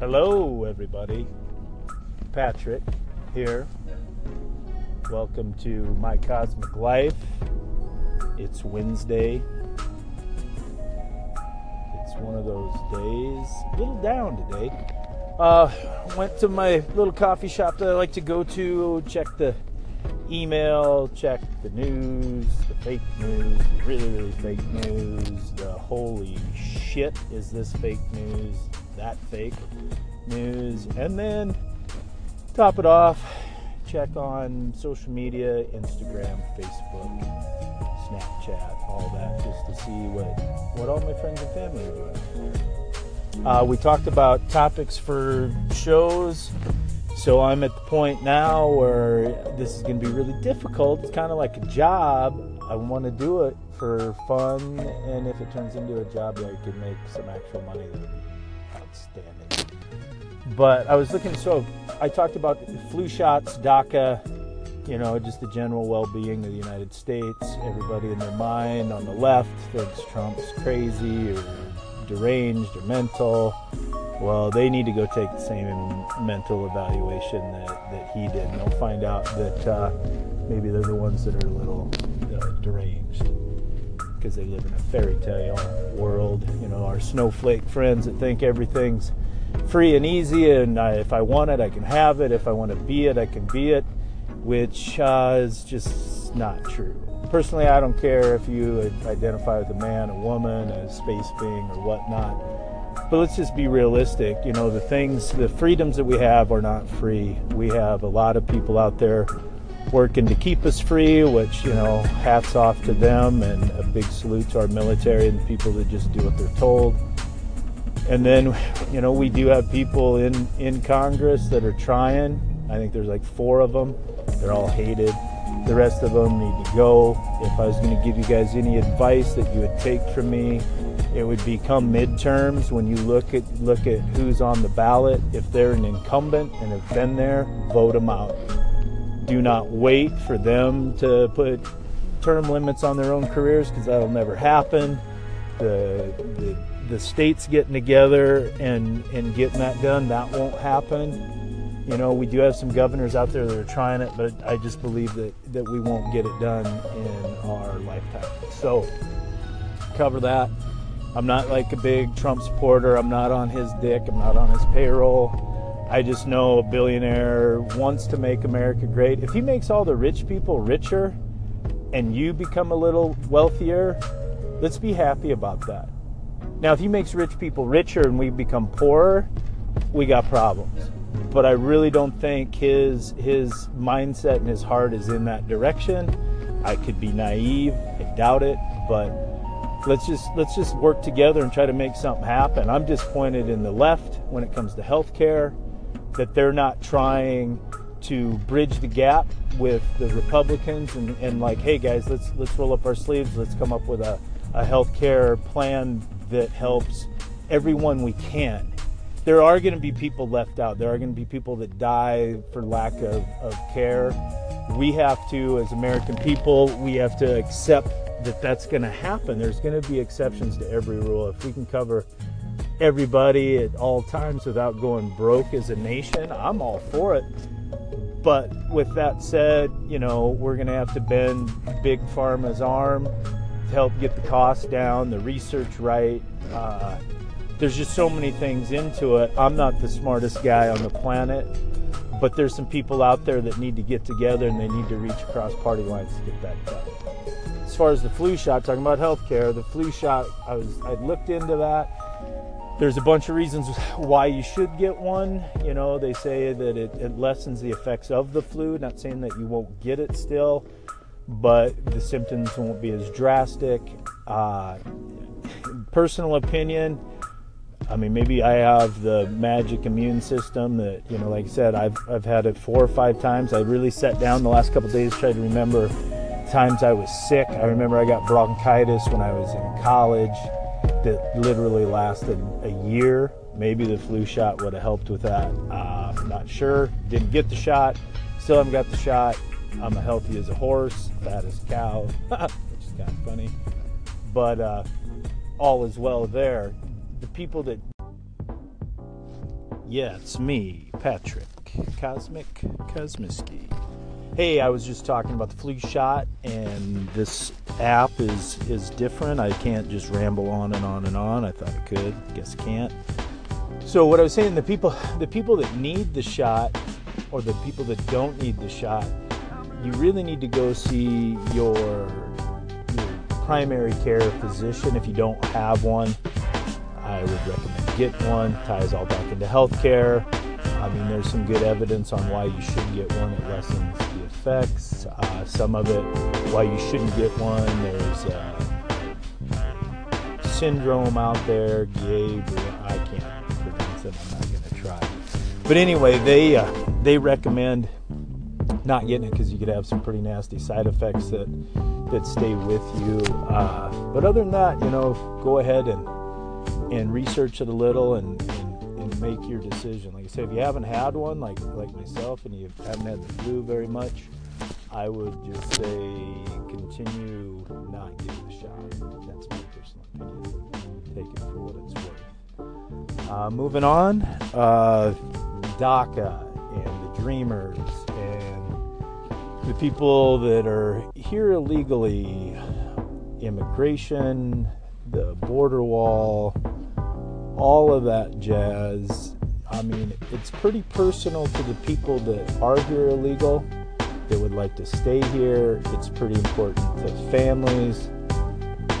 Hello, everybody. Patrick here. Welcome to my cosmic life. It's Wednesday. It's one of those days, a little down today. Uh, went to my little coffee shop that I like to go to, check the email, check the news, the fake news, really, really fake news, the holy shit is this fake news, that fake news, and then top it off, check on social media, Instagram, Facebook, Snapchat, all that, just to see what, what all my friends and family are doing. Uh, we talked about topics for shows. So I'm at the point now where this is going to be really difficult. It's kind of like a job. I want to do it for fun, and if it turns into a job I can make some actual money, outstanding. But I was looking, so I talked about flu shots, DACA, you know, just the general well being of the United States. Everybody in their mind on the left thinks Trump's crazy or deranged or mental well, they need to go take the same mental evaluation that, that he did. And they'll find out that uh, maybe they're the ones that are a little because they live in a fairy tale world. You know, our snowflake friends that think everything's free and easy, and I, if I want it, I can have it. If I want to be it, I can be it, which uh, is just not true. Personally, I don't care if you identify with a man, a woman, a space being, or whatnot but let's just be realistic. You know, the things, the freedoms that we have are not free. We have a lot of people out there working to keep us free, which, you know, hats off to them and a big salute to our military and the people that just do what they're told. And then, you know, we do have people in, in Congress that are trying. I think there's like four of them. They're all hated. The rest of them need to go. If I was going to give you guys any advice that you would take from me, it would become midterms when you look at look at who's on the ballot. If they're an incumbent and have been there, vote them out. Do not wait for them to put term limits on their own careers because that'll never happen. The, the the states getting together and and getting that done that won't happen. You know, we do have some governors out there that are trying it, but I just believe that that we won't get it done in our lifetime. So cover that. I'm not like a big Trump supporter. I'm not on his dick. I'm not on his payroll. I just know a billionaire wants to make America great. If he makes all the rich people richer and you become a little wealthier, let's be happy about that. Now, if he makes rich people richer and we become poorer, we got problems. But I really don't think his his mindset and his heart is in that direction. I could be naive, I doubt it, but let's just let's just work together and try to make something happen. I'm disappointed in the left when it comes to health care that they're not trying to bridge the gap with the Republicans and, and like, hey guys, let's let's roll up our sleeves, let's come up with a, a health care plan that helps everyone we can. There are going to be people left out. There are going to be people that die for lack of, of care. We have to, as American people, we have to accept that that's going to happen. There's going to be exceptions to every rule. If we can cover everybody at all times without going broke as a nation, I'm all for it. But with that said, you know, we're going to have to bend Big Pharma's arm to help get the cost down, the research right. Uh, there's just so many things into it. I'm not the smartest guy on the planet, but there's some people out there that need to get together and they need to reach across party lines to get that done as far as the flu shot, talking about healthcare, the flu shot, I was I looked into that. There's a bunch of reasons why you should get one. You know, they say that it, it lessens the effects of the flu. Not saying that you won't get it still, but the symptoms won't be as drastic. Uh, personal opinion. I mean, maybe I have the magic immune system that, you know, like I said, I've, I've had it four or five times. I really sat down the last couple days, tried to remember times I was sick. I remember I got bronchitis when I was in college that literally lasted a year. Maybe the flu shot would have helped with that. Uh, not sure. Didn't get the shot. Still haven't got the shot. I'm as healthy as a horse, fat as a cow, which is kind of funny. But uh, all is well there. The people that Yeah, it's me, Patrick Cosmic Kosmiski. Hey, I was just talking about the flu shot, and this app is is different. I can't just ramble on and on and on. I thought I could, guess I can't. So what I was saying, the people the people that need the shot, or the people that don't need the shot, you really need to go see your, your primary care physician if you don't have one. I would recommend get one. Ties all back into healthcare. I mean, there's some good evidence on why you should get one. It lessens the effects. Uh, some of it, why you shouldn't get one. There's uh, syndrome out there. Gabe, I can't pronounce it. I'm not going to try. But anyway, they uh, they recommend not getting it because you could have some pretty nasty side effects that that stay with you. Uh, but other than that, you know, go ahead and and research it a little and, make your decision. Like I said, if you haven't had one, like like myself, and you haven't had the flu very much, I would just say continue not getting the shot. That's my personal opinion. Take it for what it's worth. Uh, moving on, uh, DACA and the Dreamers and the people that are here illegally, immigration, the border wall, all of that jazz. I mean, it's pretty personal to the people that are here illegal, that would like to stay here. It's pretty important to families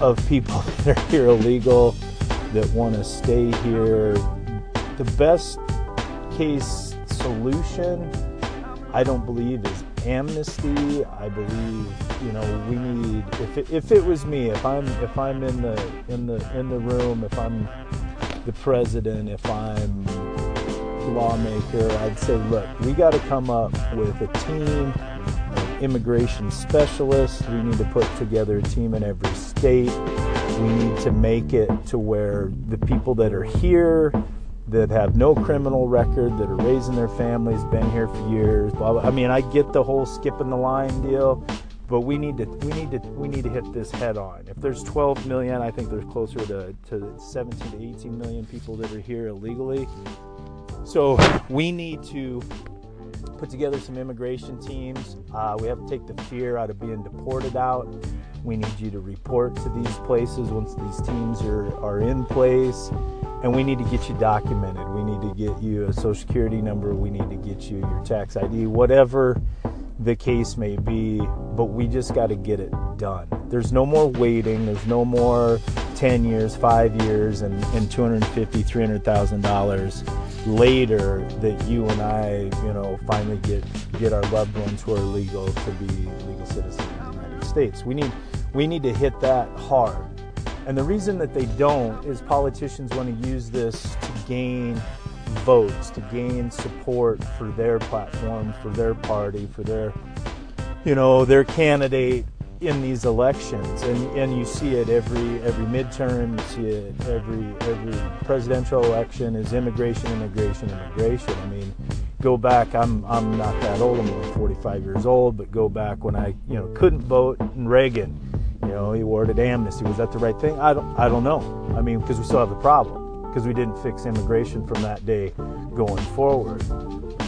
of people that are here illegal, that want to stay here. The best case solution, I don't believe, is amnesty. I believe, you know, we need. If it, if it was me, if I'm if I'm in the in the in the room, if I'm the president, if I'm lawmaker, I'd say, look, we got to come up with a team of immigration specialists. We need to put together a team in every state. We need to make it to where the people that are here that have no criminal record, that are raising their families, been here for years. Blah, blah. I mean, I get the whole skipping the line deal, but we need to we need to we need to hit this head on. If there's 12 million, I think there's closer to, to 17 to 18 million people that are here illegally. So we need to put together some immigration teams. Uh, we have to take the fear out of being deported out. We need you to report to these places once these teams are, are in place and we need to get you documented. We need to get you a social security number. We need to get you your tax ID, whatever the case may be. But we just got to get it done. There's no more waiting. There's no more 10 years, five years, and, and 250, 300,000 dollars later that you and I, you know, finally get get our loved ones who are legal to be legal citizens of the United States. We need we need to hit that hard and the reason that they don't is politicians want to use this to gain votes, to gain support for their platform, for their party, for their, you know, their candidate in these elections. And, and you see it every every midterm, you see it every every presidential election is immigration, immigration, immigration. I mean, go back, I'm I'm not that old, I'm only 45 years old, but go back when I, you know, couldn't vote in Reagan you know, he awarded amnesty. Was that the right thing? I don't, I don't know. I mean, because we still have a problem because we didn't fix immigration from that day going forward.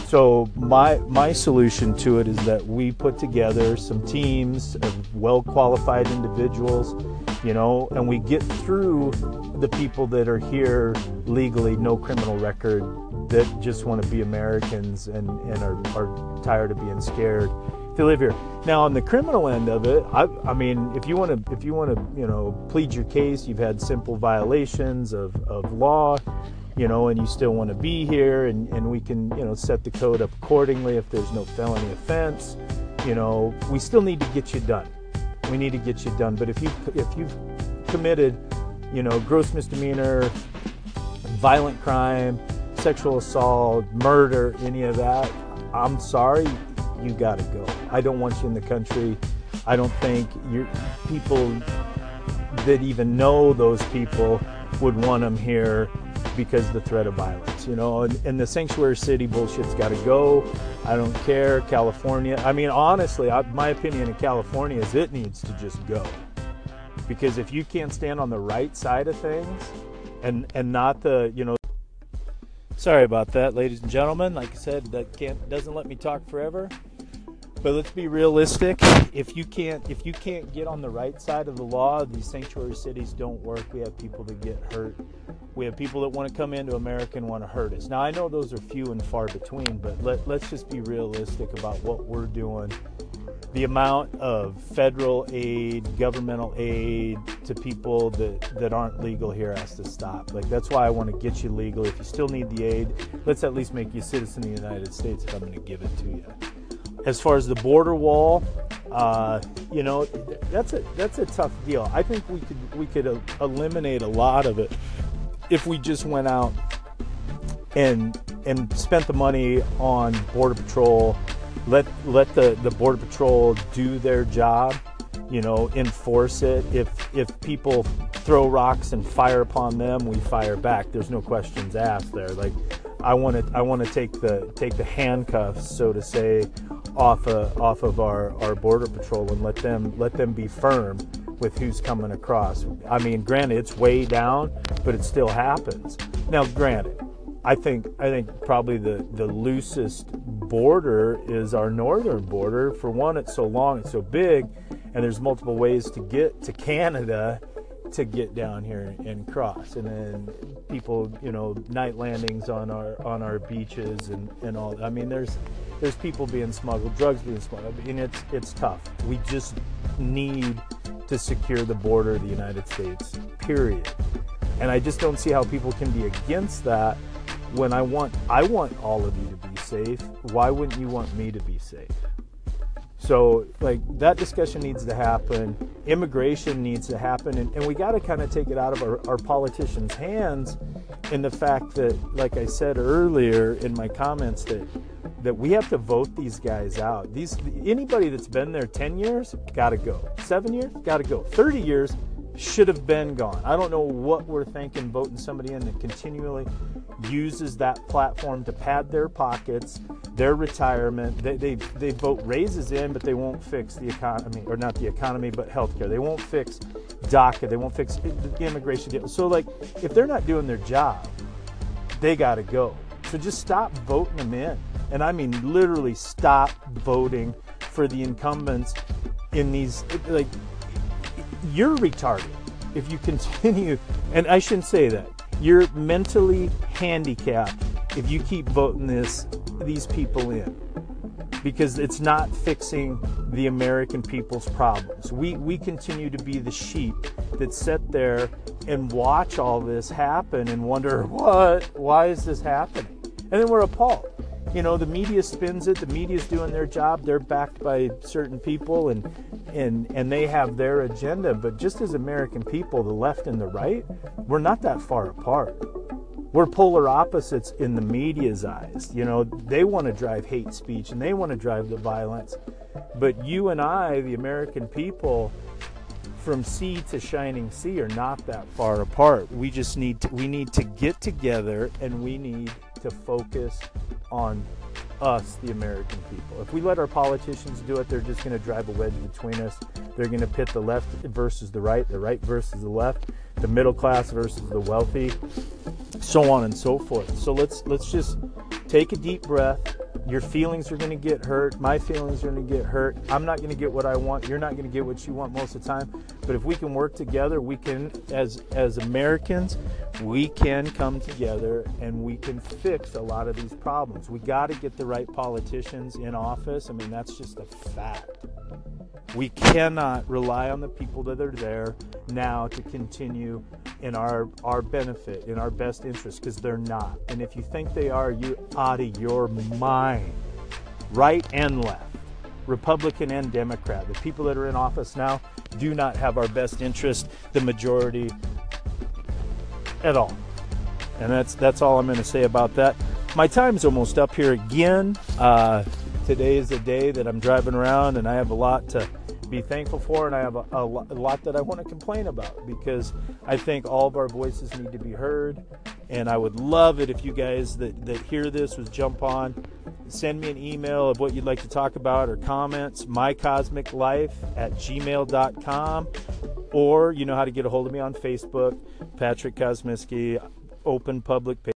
So my my solution to it is that we put together some teams of well qualified individuals, you know, and we get through the people that are here legally, no criminal record, that just want to be Americans and, and are, are tired of being scared to live here. Now, on the criminal end of it, I, I mean, if you want to, if you want to, you know, plead your case, you've had simple violations of, of law, you know, and you still want to be here, and, and we can, you know, set the code up accordingly if there's no felony offense. You know, we still need to get you done. We need to get you done. But if you if you've committed, you know, gross misdemeanor, violent crime, sexual assault, murder, any of that, I'm sorry, you got to go. I don't want you in the country. I don't think you people that even know those people would want them here because the threat of violence, you know, and, and the sanctuary city bullshit's got to go. I don't care. California, I mean, honestly, I, my opinion in California is it needs to just go. Because if you can't stand on the right side of things and, and not the, you know, Sorry about that, ladies and gentlemen. Like I said, that can't doesn't let me talk forever. But let's be realistic. If you can't if you can't get on the right side of the law, these sanctuary cities don't work. We have people that get hurt. We have people that want to come into America and want to hurt us. Now I know those are few and far between, but let, let's just be realistic about what we're doing the amount of federal aid, governmental aid to people that, that aren't legal here has to stop. Like that's why I want to get you legal. If you still need the aid, let's at least make you a citizen of the United States if I'm going to give it to you. As far as the border wall, uh, you know, that's a that's a tough deal. I think we could we could eliminate a lot of it if we just went out and and spent the money on border patrol let let the, the border patrol do their job you know enforce it. If if people throw rocks and fire upon them we fire back. There's no questions asked there. Like i want to i want to take the take the handcuffs so to say off of, off of our our border patrol and let them let them be firm with who's coming across i mean granted it's way down but it still happens now granted I think I think probably the, the loosest border is our northern border. For one, it's so long, it's so big, and there's multiple ways to get to Canada to get down here and cross. And then people, you know, night landings on our on our beaches and, and all. I mean, there's there's people being smuggled, drugs being smuggled. I mean, it's it's tough. We just need to secure the border of the United States. Period. And I just don't see how people can be against that when I want I want all of you to be safe, why wouldn't you want me to be safe? So like that discussion needs to happen. Immigration needs to happen, and, and we got to kind of take it out of our, our politicians' hands in the fact that, like I said earlier in my comments, that that we have to vote these guys out. These anybody that's been there ten years, got to go. Seven years, got to go. Thirty years, should have been gone. I don't know what we're thinking voting somebody in that continually uses that platform to pad their pockets, their retirement. They, they, they vote raises in, but they won't fix the economy, or not the economy, but healthcare. They won't fix DACA. They won't fix the immigration deal. So, like, if they're not doing their job, they got to go. So just stop voting them in. And I mean, literally stop voting for the incumbents in these, like, you're retarded if you continue, and I shouldn't say that. You're mentally handicapped if you keep voting this these people in because it's not fixing the American people's problems. We we continue to be the sheep that sit there and watch all this happen and wonder what why is this happening? And then we're appalled you know the media spins it the media's doing their job they're backed by certain people and and and they have their agenda but just as american people the left and the right we're not that far apart. We're polar opposites in the media's eyes you know they want to drive hate speech and they want to drive the violence. But you and i the american people from sea to shining sea are not that far apart. We just need to we need to get together and we need to focus on us, the American people. If we let our politicians do it, they're just going to drive a wedge between us. They're going to pit the left versus the right, the right versus the left, the middle class versus the wealthy, so on and so forth. So let's let's just take a deep breath your feelings are going to get hurt. My feelings are going to get hurt. I'm not going to get what I want. You're not going to get what you want most of the time. But if we can work together, we can, as as Americans, we can come together and we can fix a lot of these problems. We got to get the right politicians in office. I mean, that's just a fact. We cannot rely on the people that are there now to continue in our our benefit, in our best interest, because they're not. And if you think they are, you out of your mind. Right and left, Republican and Democrat. The people that are in office now do not have our best interest, the majority at all. And that's that's all I'm going to say about that. My time's almost up here again. Uh, today is the day that I'm driving around, and I have a lot to be thankful for, and I have a, a, lot that I want to complain about because I think all of our voices need to be heard. And I would love it if you guys that, that hear this would jump on, send me an email of what you'd like to talk about or comments, mycosmiclife at gmail.com, or you know how to get a hold of me on Facebook, Patrick Kosmiski, open public page.